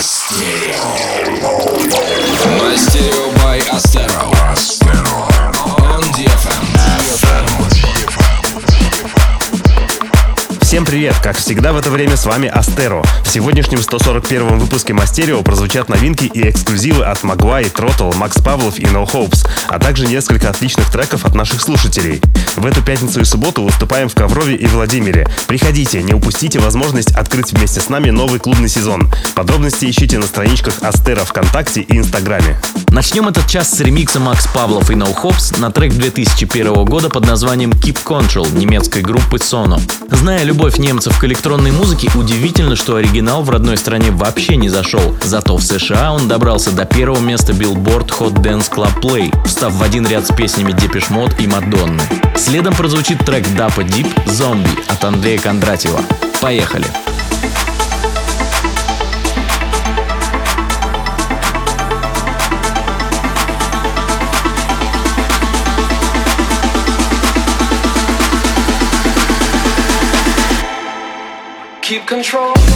Astero. Astero by Astero. Astero. On DFM. Всем привет! Как всегда в это время с вами Астеро. В сегодняшнем 141 выпуске Мастерио прозвучат новинки и эксклюзивы от Магуай, Тротл, Макс Павлов и No Hopes, а также несколько отличных треков от наших слушателей. В эту пятницу и субботу выступаем в Коврове и Владимире. Приходите, не упустите возможность открыть вместе с нами новый клубный сезон. Подробности ищите на страничках Астера ВКонтакте и Инстаграме. Начнем этот час с ремикса Макс Павлов и No Hops на трек 2001 года под названием Keep Control немецкой группы Sono. Зная любовь немцев к электронной музыке, удивительно, что оригинал в родной стране вообще не зашел. Зато в США он добрался до первого места Billboard Hot Dance Club Play, встав в один ряд с песнями Depeche Mode и Мадонны. Следом прозвучит трек Dappa Deep «Zombie» от Андрея Кондратьева. Поехали! Keep control.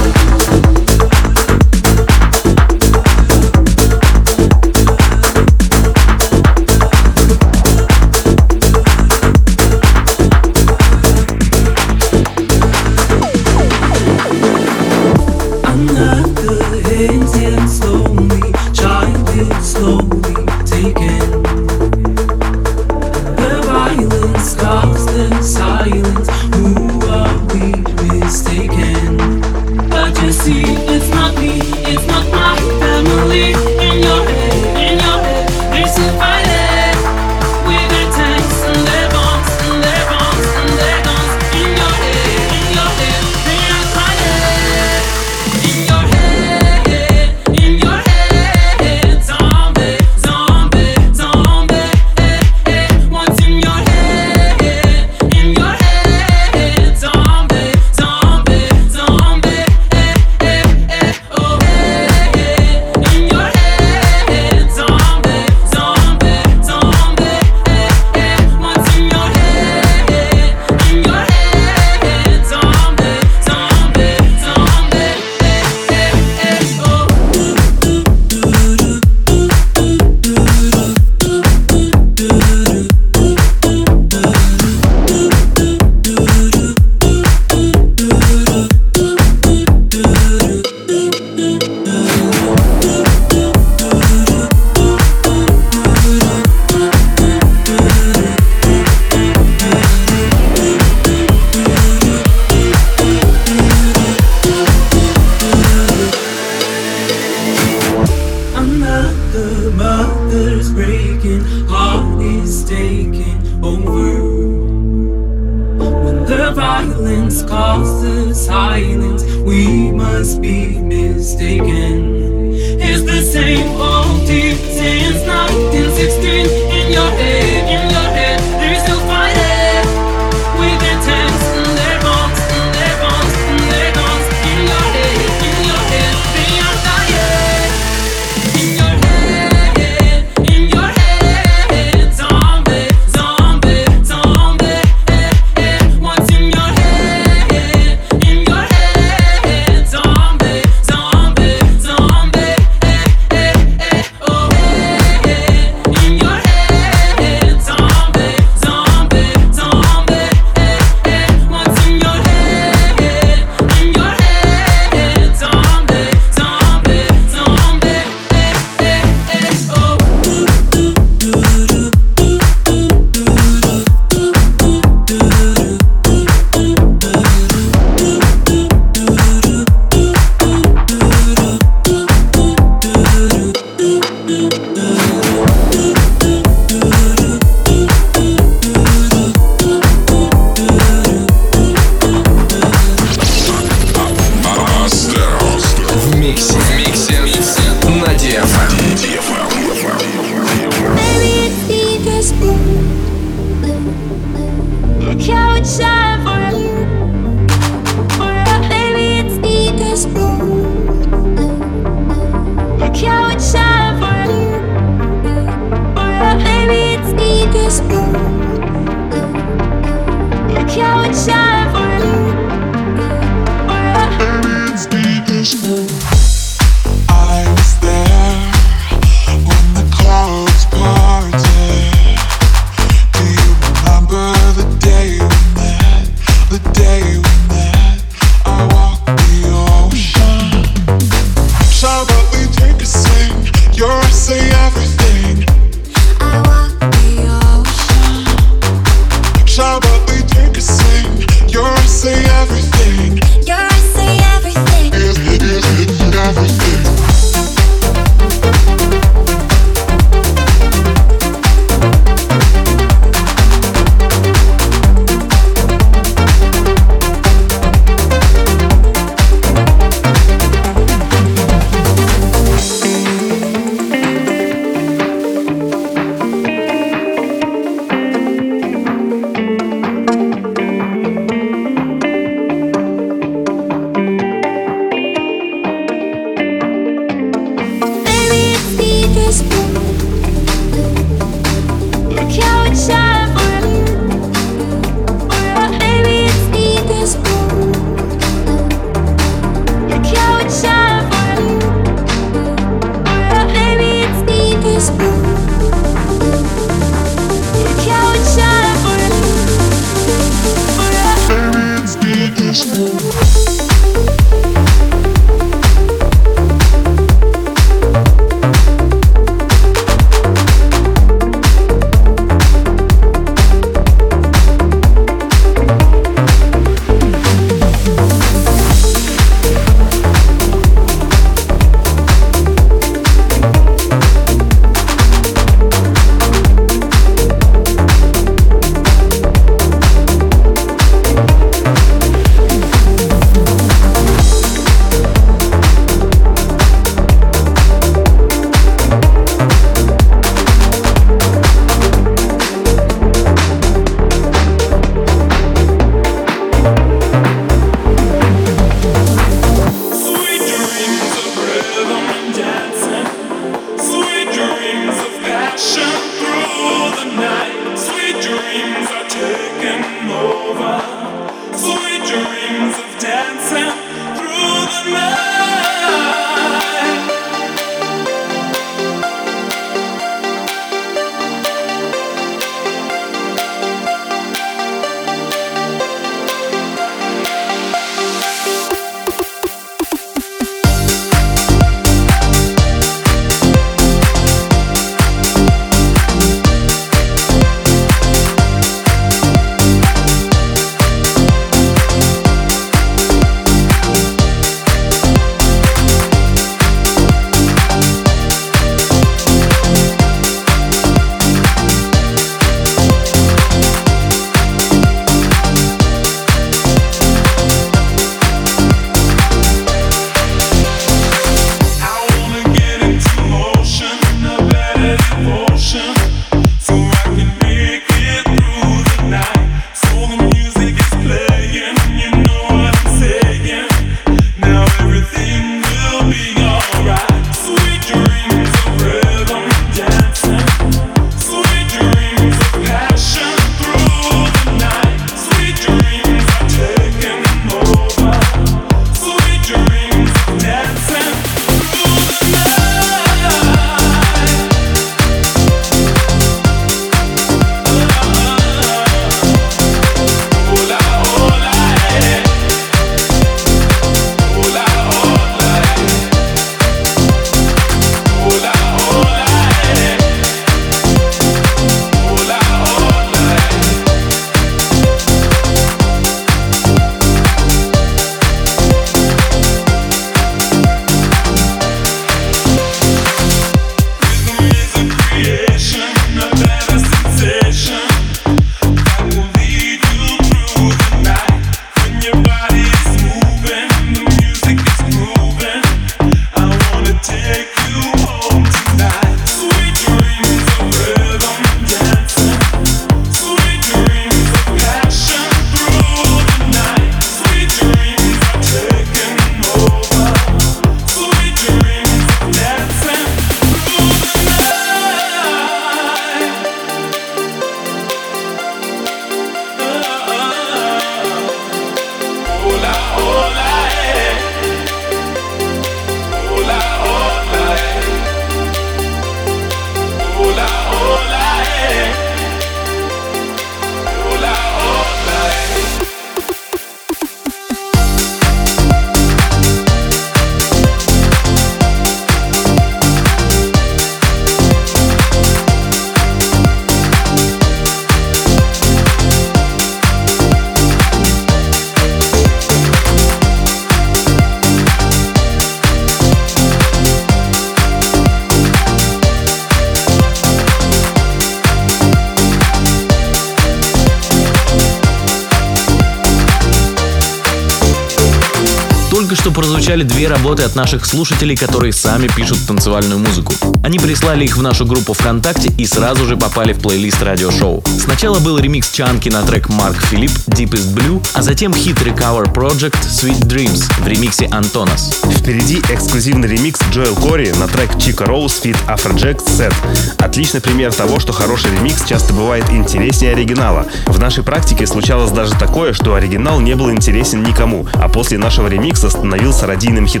Работы от наших слушателей, которые сами пишут танцевальную музыку. Они прислали их в нашу группу ВКонтакте и сразу же попали в плейлист радиошоу. Сначала был ремикс Чанки на трек Марк Филипп Deepest Blue, а затем хит Recover Project Sweet Dreams в ремиксе Антонас. Впереди эксклюзивный ремикс Джоэл Кори на трек Чика Роуз Fit Afrojack Set. Отличный пример того, что хороший ремикс часто бывает интереснее оригинала. В нашей практике случалось даже такое, что оригинал не был интересен никому, а после нашего ремикса становился радийным хитом.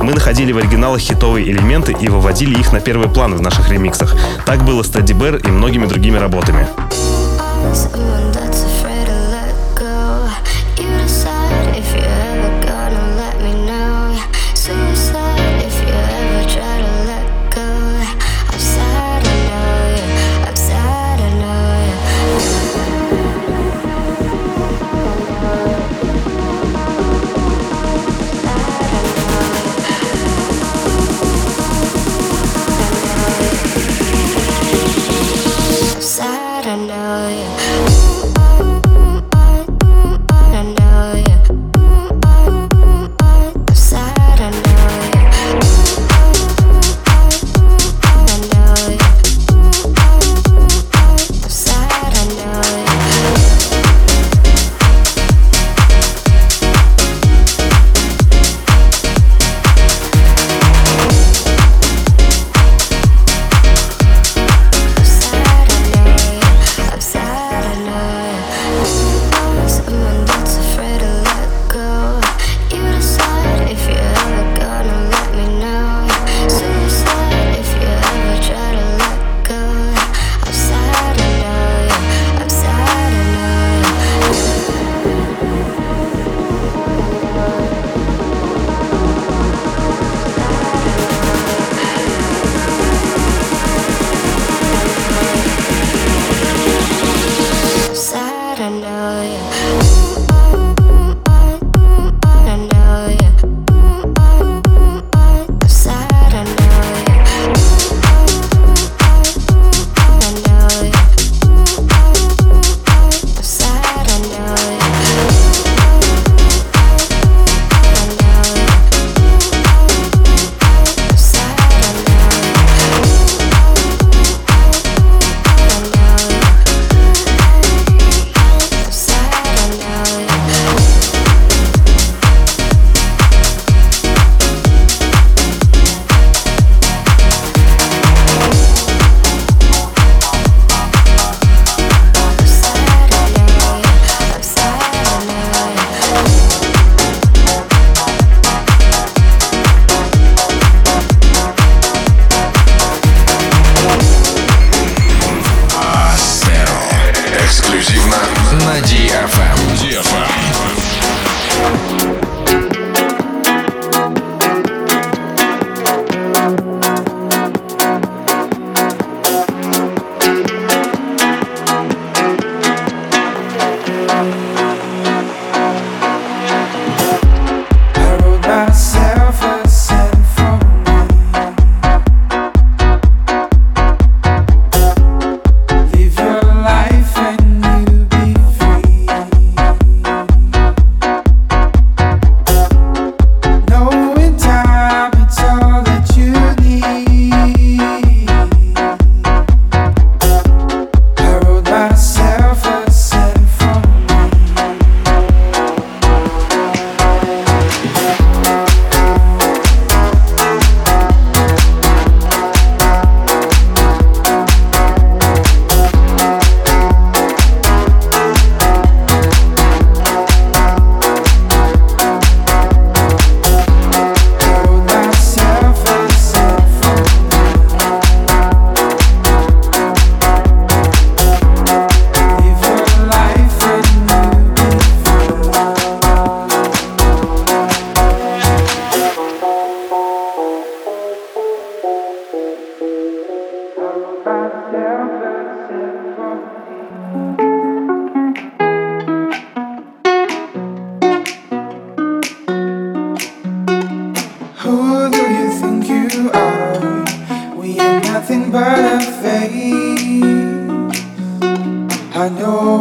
Мы находили в оригиналах хитовые элементы и выводили их на первый план в наших ремиксах. Так было с Тедди Бэр и многими другими работами. That's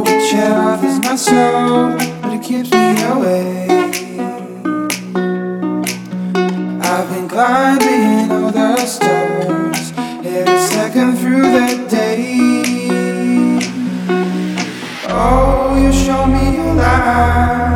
which earth is my soul, but it keeps me away. been climbing all the stars. Every second through the day. Oh, you show me your light,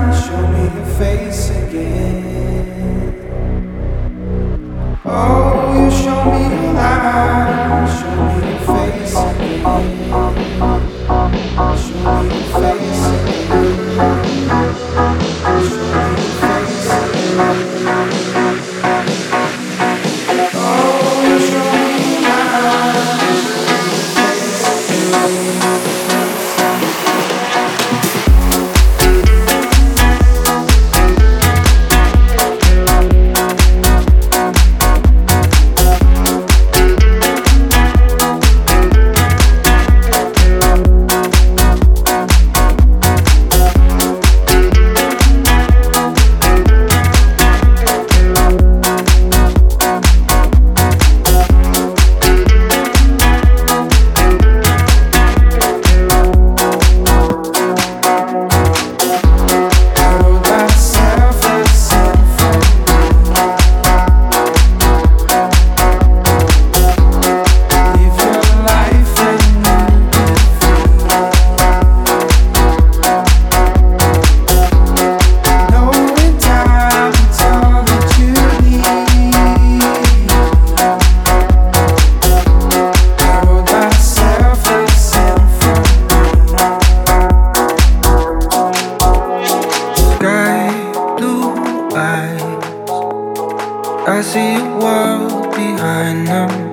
world behind them.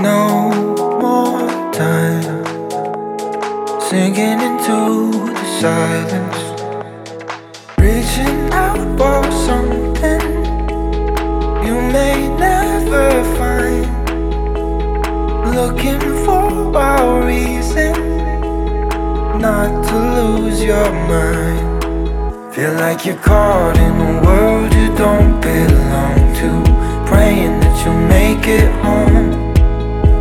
No more time. Sinking into the silence. Reaching out for something you may never find. Looking for a reason not to lose your mind. Feel like you're caught in a world you don't belong to. Praying that you'll make it home.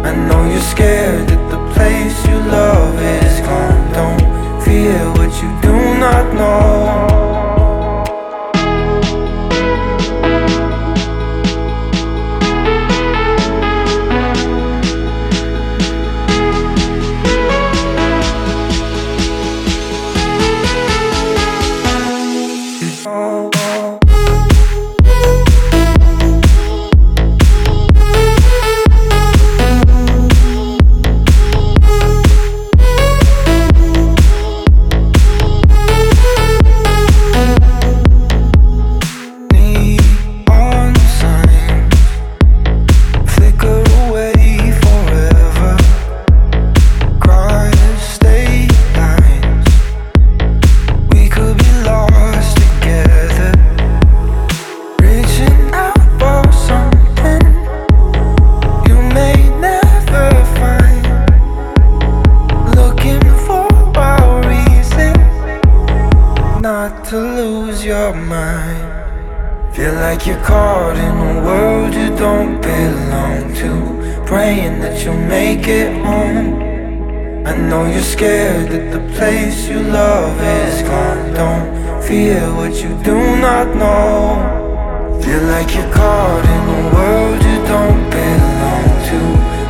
I know you're scared that the place you love is gone. Don't fear what you do not know. Place you love is gone. Don't fear what you do not know. Feel like you're caught in a world you don't belong to.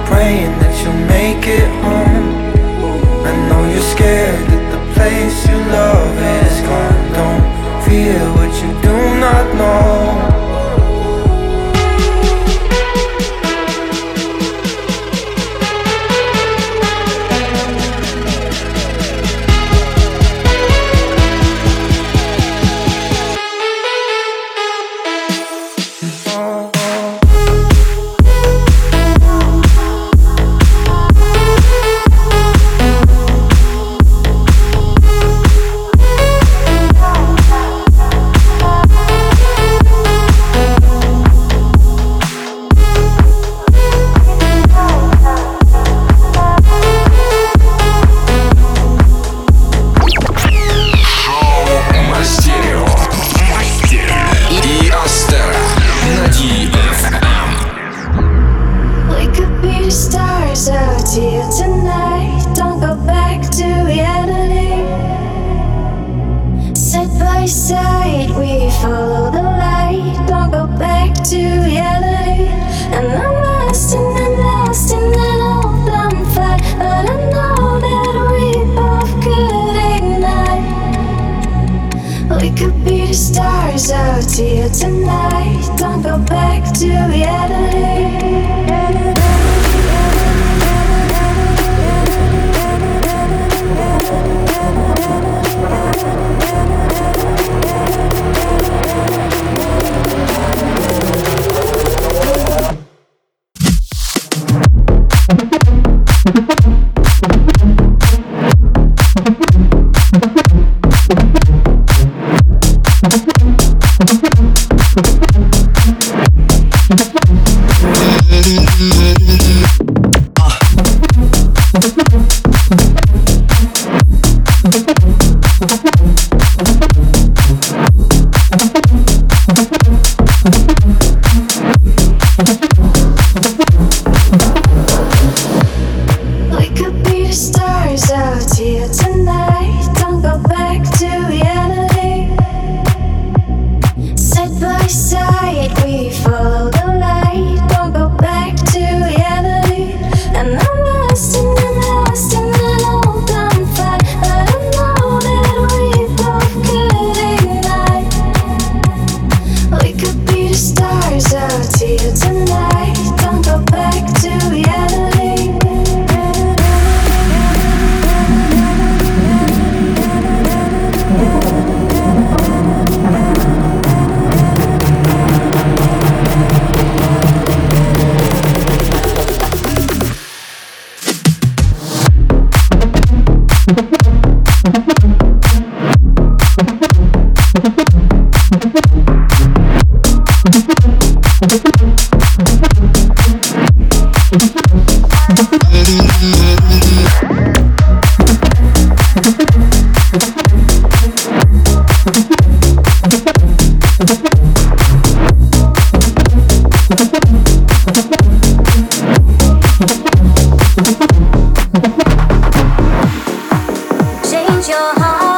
Praying that you'll make it home. I know you're scared that the place you love is gone. Don't fear what you do not know. 就好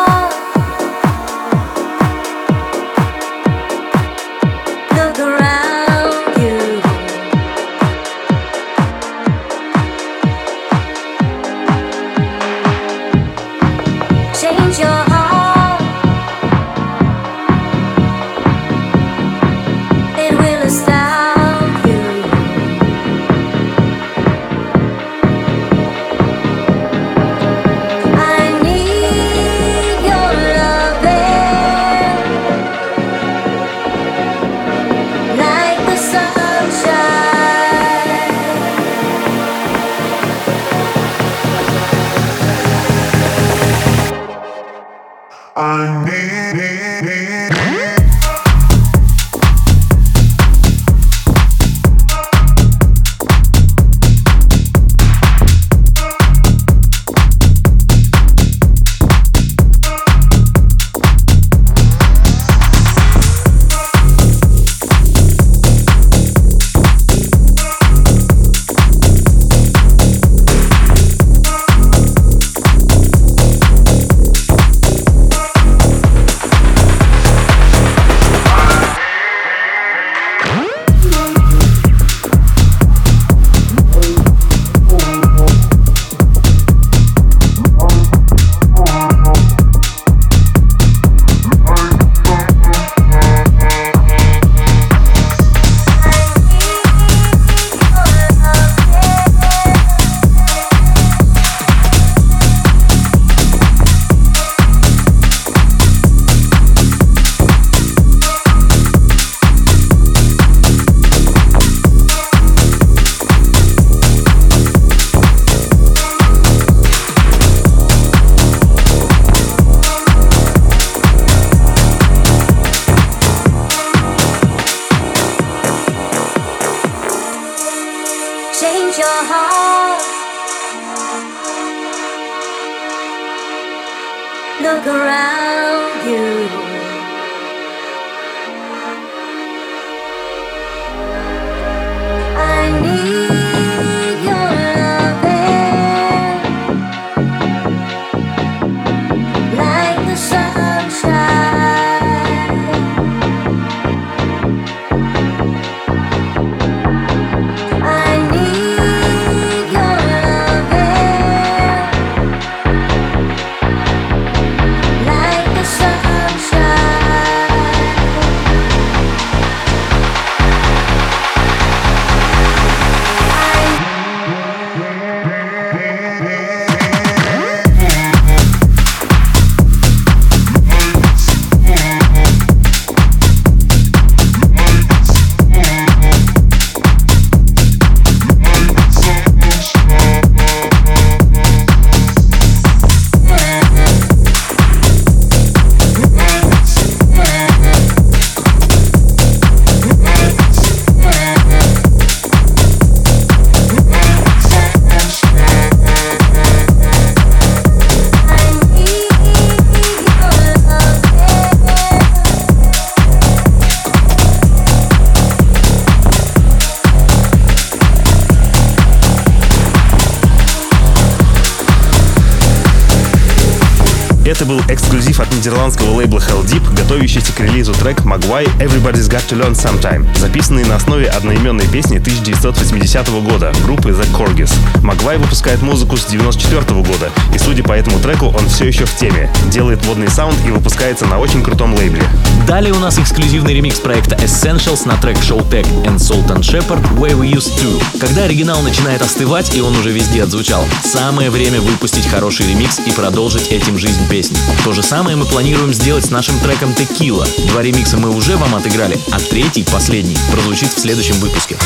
Это был эксклюзив от нидерландского лейбла Hell Deep, готовящийся к релизу трек Maguire Everybody's Got to Learn Sometime, записанный на основе одноименной песни 1980 года группы The Corgis. Maguire выпускает музыку с 94 года, и судя по этому треку, он все еще в теме, делает водный саунд и выпускается на очень крутом лейбле. Далее у нас эксклюзивный ремикс проекта Essentials на трек Show Tech and Sultan Shepard Where We Used To. Когда оригинал начинает остывать и он уже везде отзвучал, самое время выпустить хороший ремикс и продолжить этим жизнь песни песни. То же самое мы планируем сделать с нашим треком «Текила». Два ремикса мы уже вам отыграли, а третий, последний, прозвучит в следующем выпуске.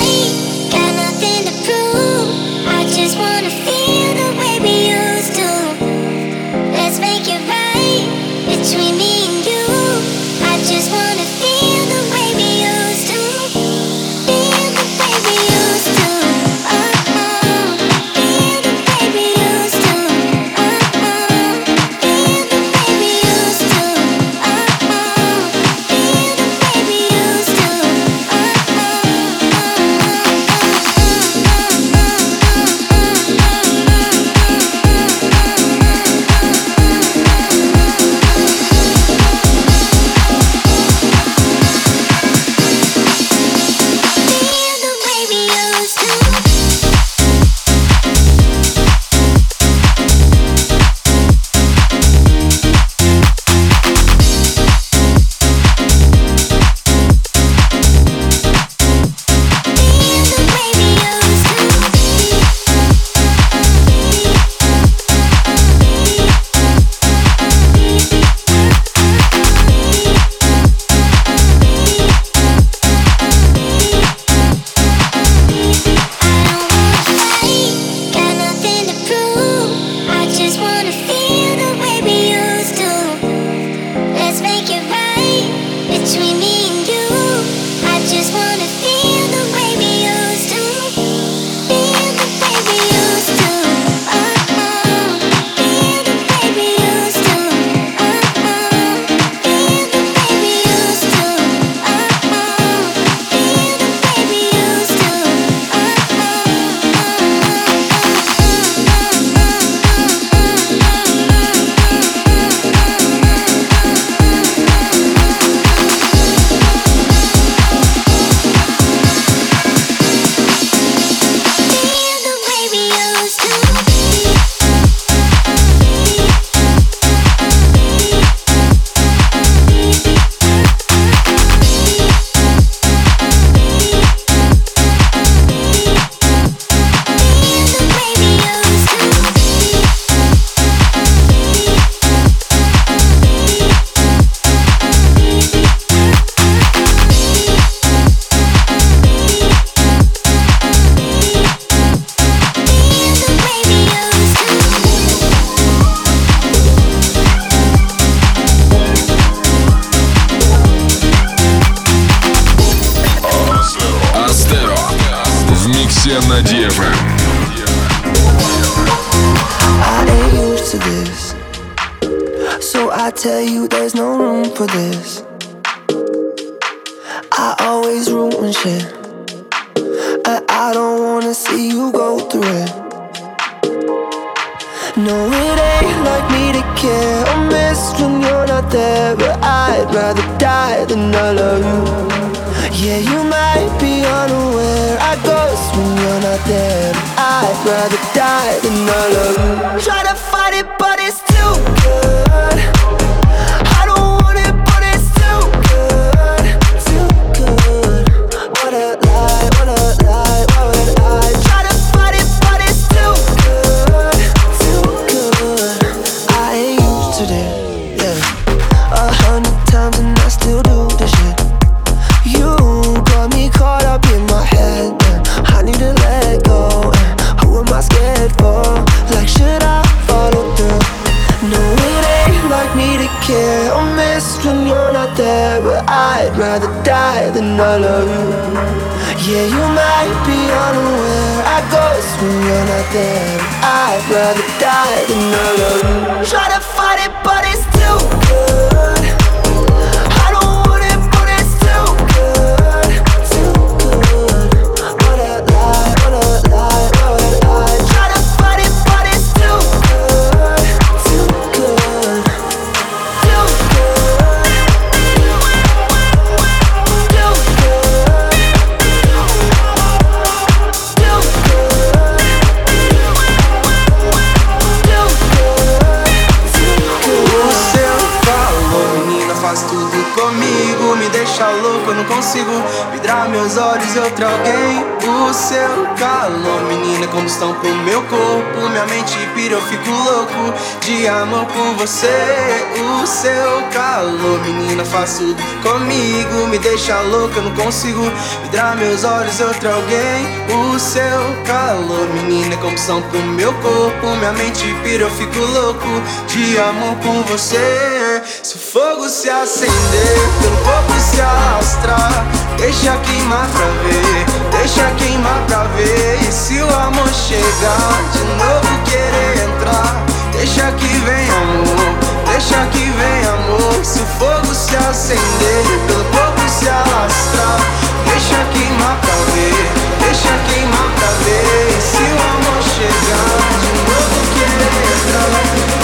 thank you there, but I'd rather die than not love you. Yeah, you might be unaware I ghost when you're not there. I'd rather die than not love you. the dark. Pro meu corpo. Minha mente pira, eu fico louco de amor por você. O seu calor, menina, faz tudo comigo. Me deixa louco, eu não consigo vidrar meus olhos outro alguém. O seu calor, menina, combustão pro meu corpo. Minha mente pira, eu fico louco de amor por você. Se o fogo se acender, pelo corpo se alastrar, deixa queimar pra ver, deixa queimar pra ver. E se o amor chegar, de novo querer entrar, deixa que vem amor, deixa que vem amor. Se o fogo se acender, pelo corpo se alastrar, deixa queimar pra ver, deixa queimar pra ver. Se o amor chegar, de novo querer entrar,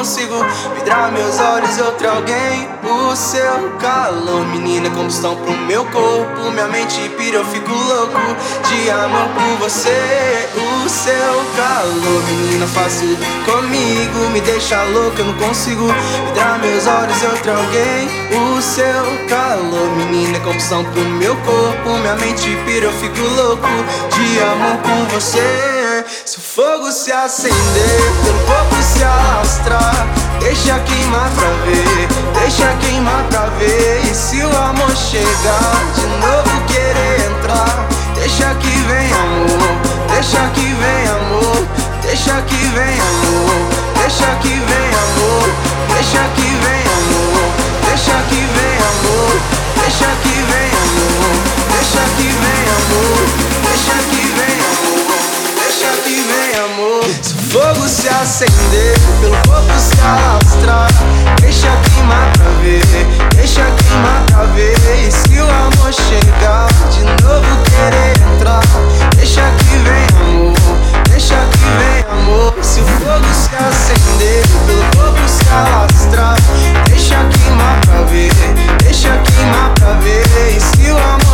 consigo vidrar meus olhos e outro alguém. O seu calor, menina, combustão pro meu corpo. Minha mente pira, eu fico louco de amor por você. O seu calor, menina, tudo comigo. Me deixa louco, eu não consigo vidrar meus olhos e outro alguém. O seu calor, menina, combustão pro meu corpo. Minha mente pira, eu fico louco de amor por você. Se o fogo se acender, pelo corpo se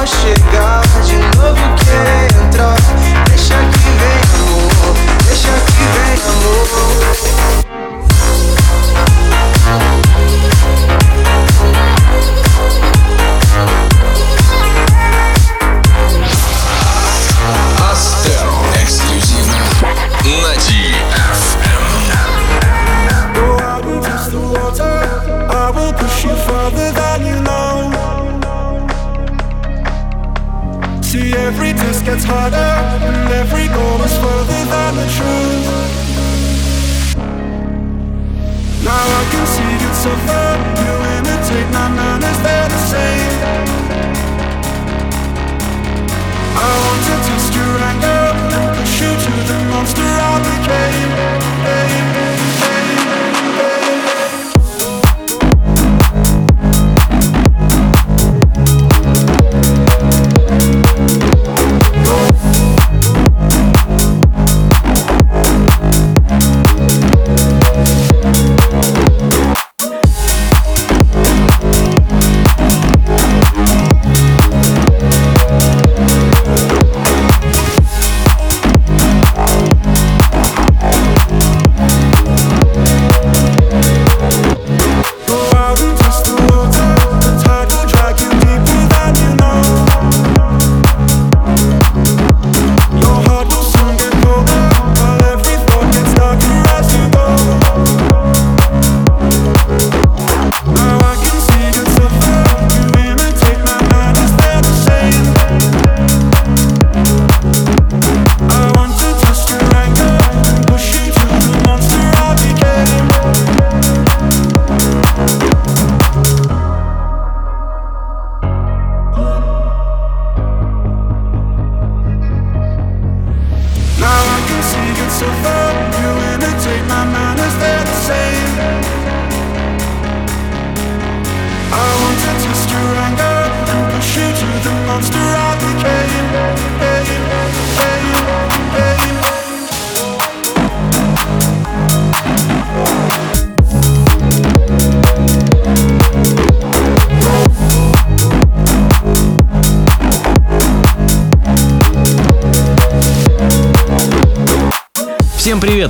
shit.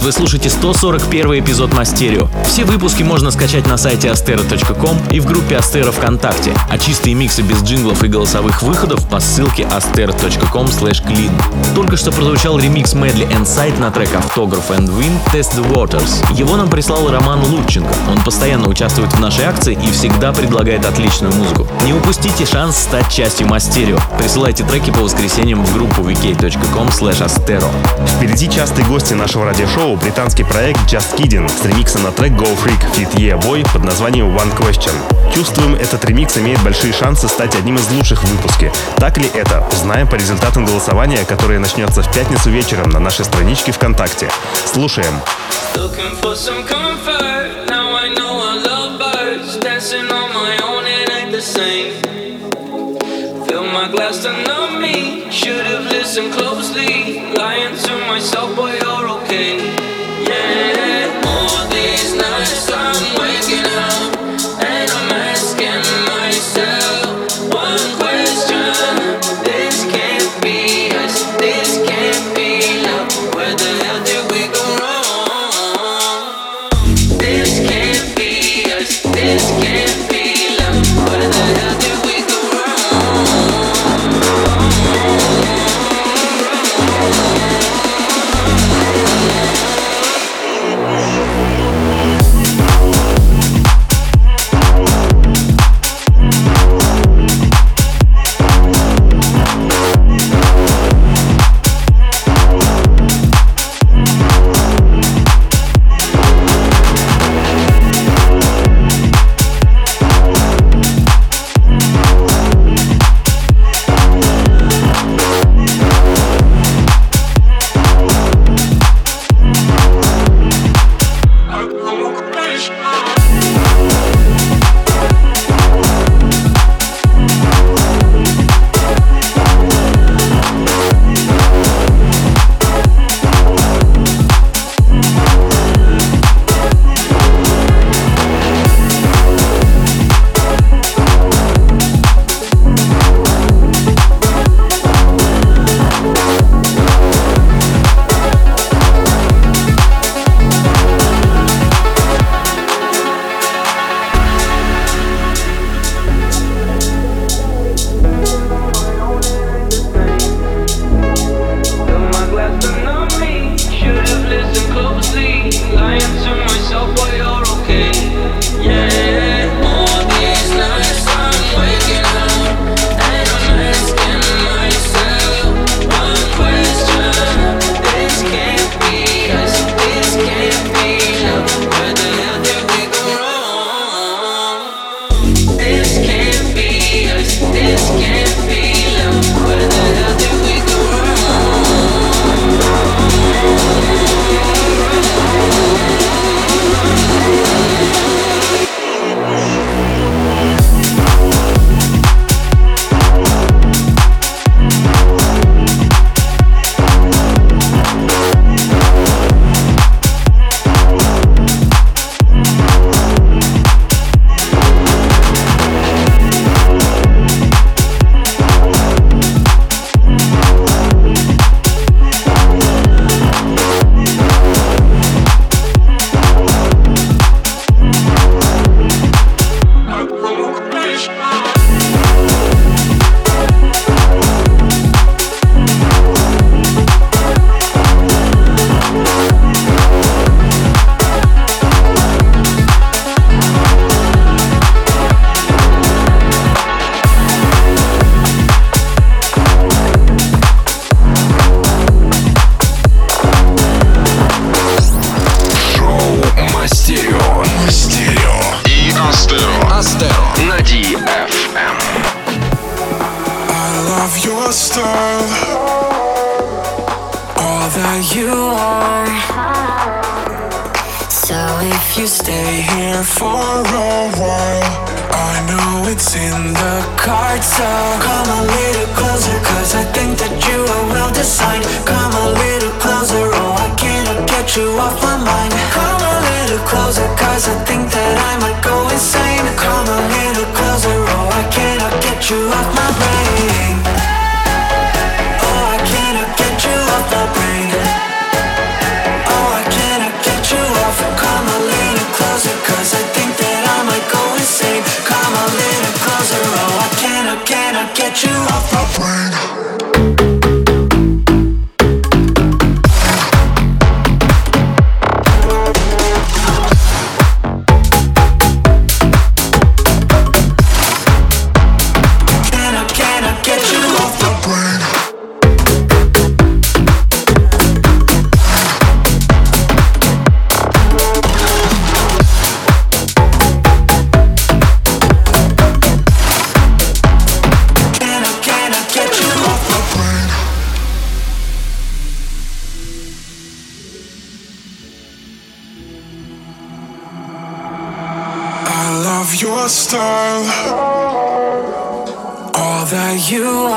Вы слушаете 141 эпизод Мастерио. Все выпуски можно скачать на сайте astero.com и в группе Astero ВКонтакте, а чистые миксы без джинглов и голосовых выходов по ссылке astero.com clean. Только что прозвучал ремикс Medley and на трек Автограф and Win Test the Waters. Его нам прислал Роман Лученко. Он постоянно участвует в нашей акции и всегда предлагает отличную музыку. Не упустите шанс стать частью Мастерио. Присылайте треки по воскресеньям в группу vk.com astero. Впереди частые гости нашего радиошоу британский проект Just Kidding с ремиксом на трек Go Freak Fit Yeah Boy под названием One Question. Чувствуем, этот ремикс имеет большие шансы стать одним из лучших в выпуске. Так ли это? Узнаем по результатам голосования, которое начнется в пятницу вечером на нашей страничке ВКонтакте. Слушаем. Looking listened closely. Lying to myself, boy, you're okay.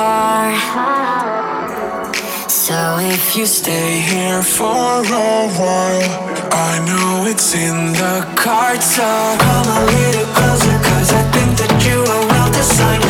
are. So if you stay here for a while, I know it's in the cards. So come a little closer, cause I think that you are well designed.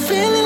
feeling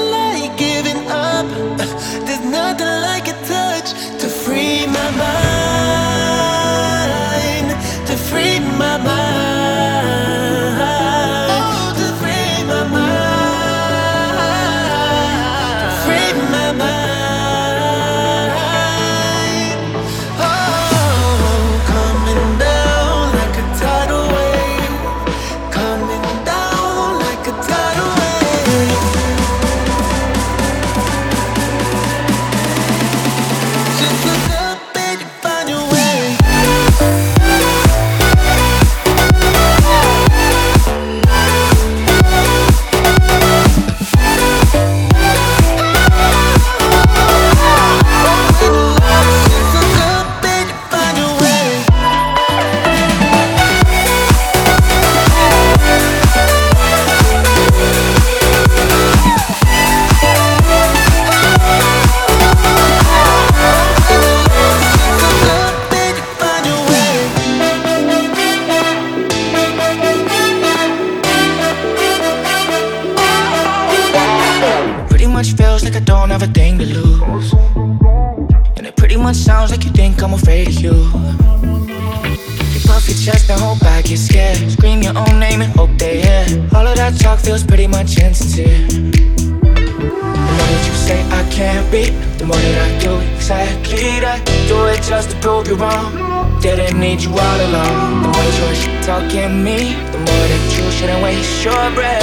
all along. The that you're shit talking me, the more that you shouldn't waste your breath.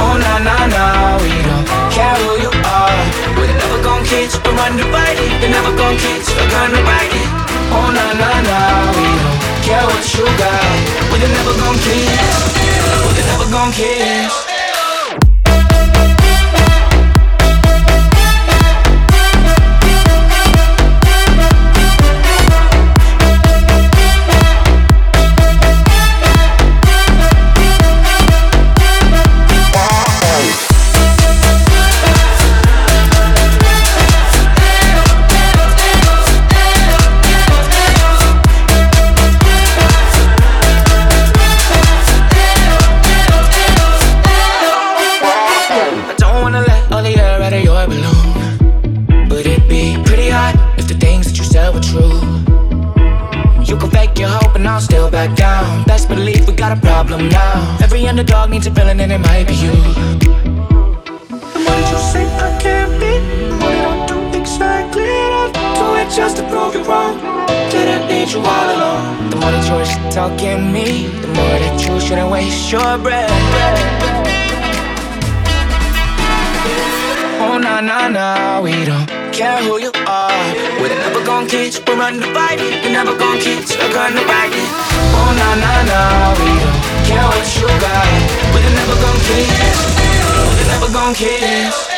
Oh na na na, we don't care who you are. We're never gonna get you undivided. You're never gonna get stuck on the right. Oh na na na, we don't care what you got. We're never gonna kiss. We're never gonna kiss. And it might be you. The more that you say I can't be, the more that I do exactly that. Do it just to prove you wrong. Didn't need you all along. The more that you're talking me, the more that you shouldn't waste your breath. Oh na na na, we don't care who you are. We're never gonna you, we're undivided. You're never gonna get stuck on the right. Oh na na na, we don't care what you got. We're never gonna kiss, we're never gonna kiss.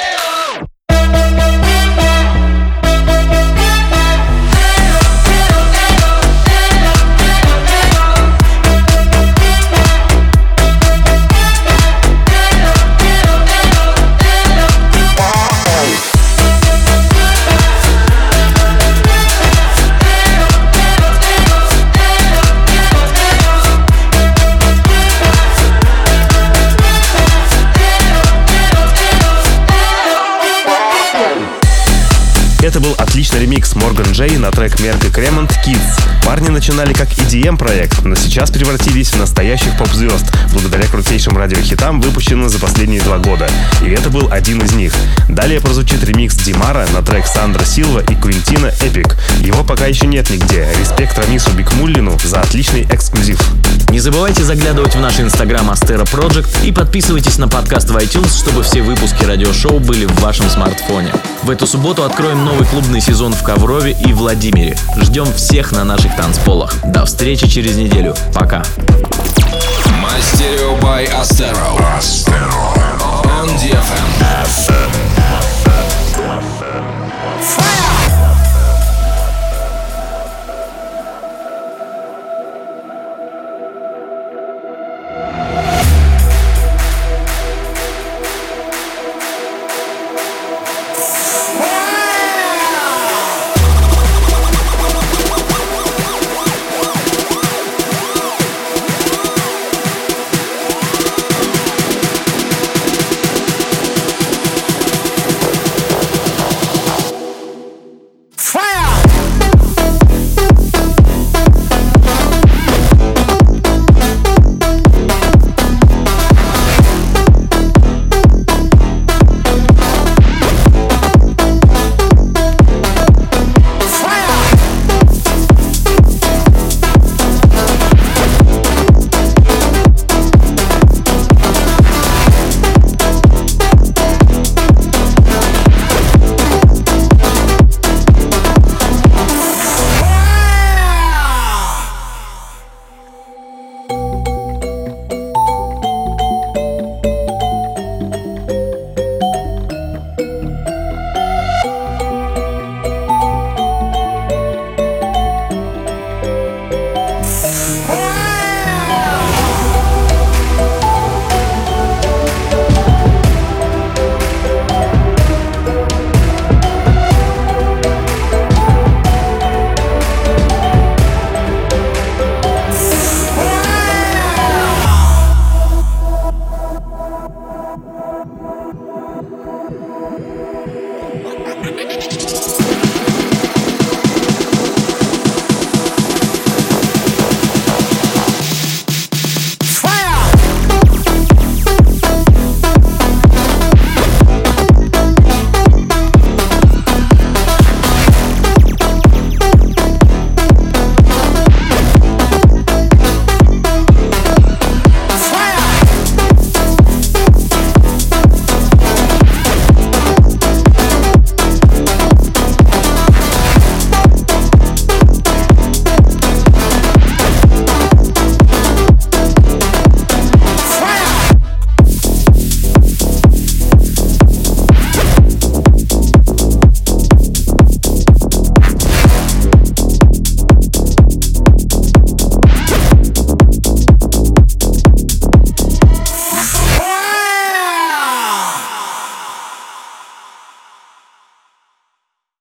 Ремикс Морган Джей на трек Мерк и Кремонт Kids. Парни начинали как EDM проект, но сейчас превратились в настоящих поп-звезд, благодаря крутейшим радиохитам, выпущенным за последние два года. И это был один из них. Далее прозвучит ремикс Димара на трек Сандра Силва и Квинтина Эпик. Его пока еще нет нигде. Респект Рамису Бикмуллину за отличный эксклюзив. Не забывайте заглядывать в наш инстаграм Astera Project и подписывайтесь на подкаст в iTunes, чтобы все выпуски радиошоу были в вашем смартфоне. В эту субботу откроем новый клубный сезон в Коврове и Владимире. Ждем всех на наших танцполах. До встречи через неделю. Пока. Мастерио by Astero. On DFM.